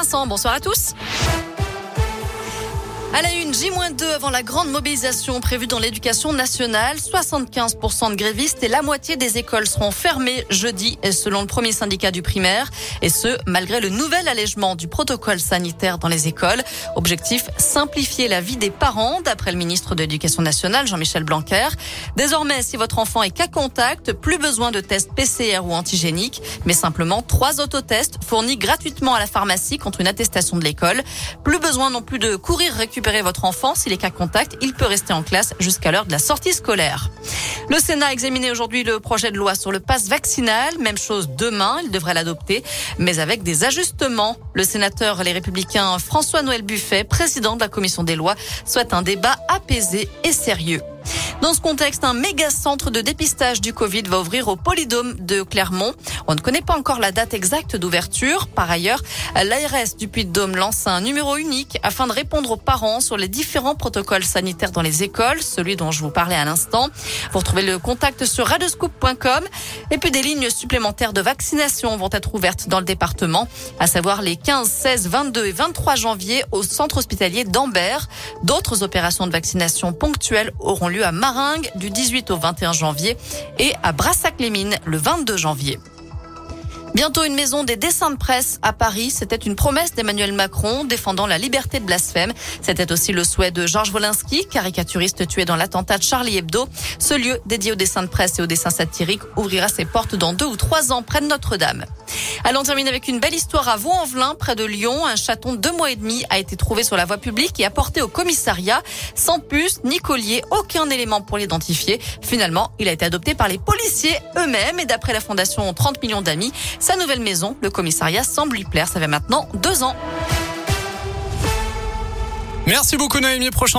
Vincent, bonsoir à tous. À la une, J-2 avant la grande mobilisation prévue dans l'éducation nationale. 75% de grévistes et la moitié des écoles seront fermées jeudi, selon le premier syndicat du primaire. Et ce, malgré le nouvel allègement du protocole sanitaire dans les écoles. Objectif, simplifier la vie des parents, d'après le ministre de l'Éducation nationale, Jean-Michel Blanquer. Désormais, si votre enfant est cas contact, plus besoin de tests PCR ou antigéniques, mais simplement trois autotests fournis gratuitement à la pharmacie contre une attestation de l'école. Plus besoin non plus de courir récupérer récupérer votre enfant. S'il est cas contact, il peut rester en classe jusqu'à l'heure de la sortie scolaire. Le Sénat a examiné aujourd'hui le projet de loi sur le passe vaccinal. Même chose demain, il devrait l'adopter, mais avec des ajustements. Le sénateur Les Républicains François-Noël Buffet, président de la commission des lois, souhaite un débat apaisé et sérieux. Dans ce contexte, un méga centre de dépistage du Covid va ouvrir au Polydôme de Clermont. On ne connaît pas encore la date exacte d'ouverture. Par ailleurs, l'ARS du Puy-de-Dôme lance un numéro unique afin de répondre aux parents sur les différents protocoles sanitaires dans les écoles, celui dont je vous parlais à l'instant. Vous retrouvez le contact sur radescoop.com et puis des lignes supplémentaires de vaccination vont être ouvertes dans le département, à savoir les 15, 16, 22 et 23 janvier au centre hospitalier d'Ambert. D'autres opérations de vaccination ponctuelles auront lieu à Du 18 au 21 janvier et à Brassac-les-Mines le 22 janvier. Bientôt une maison des dessins de presse à Paris. C'était une promesse d'Emmanuel Macron défendant la liberté de blasphème. C'était aussi le souhait de Georges Wolinski, caricaturiste tué dans l'attentat de Charlie Hebdo. Ce lieu dédié aux dessins de presse et aux dessins satiriques ouvrira ses portes dans deux ou trois ans près de Notre-Dame. Allons terminer avec une belle histoire à Vaux-en-Velin, près de Lyon. Un chaton de deux mois et demi a été trouvé sur la voie publique et apporté au commissariat. Sans puce, ni collier, aucun élément pour l'identifier. Finalement, il a été adopté par les policiers eux-mêmes et d'après la fondation 30 millions d'amis, sa nouvelle maison, le commissariat, semble lui plaire. Ça fait maintenant deux ans. Merci beaucoup Noémie. Prochain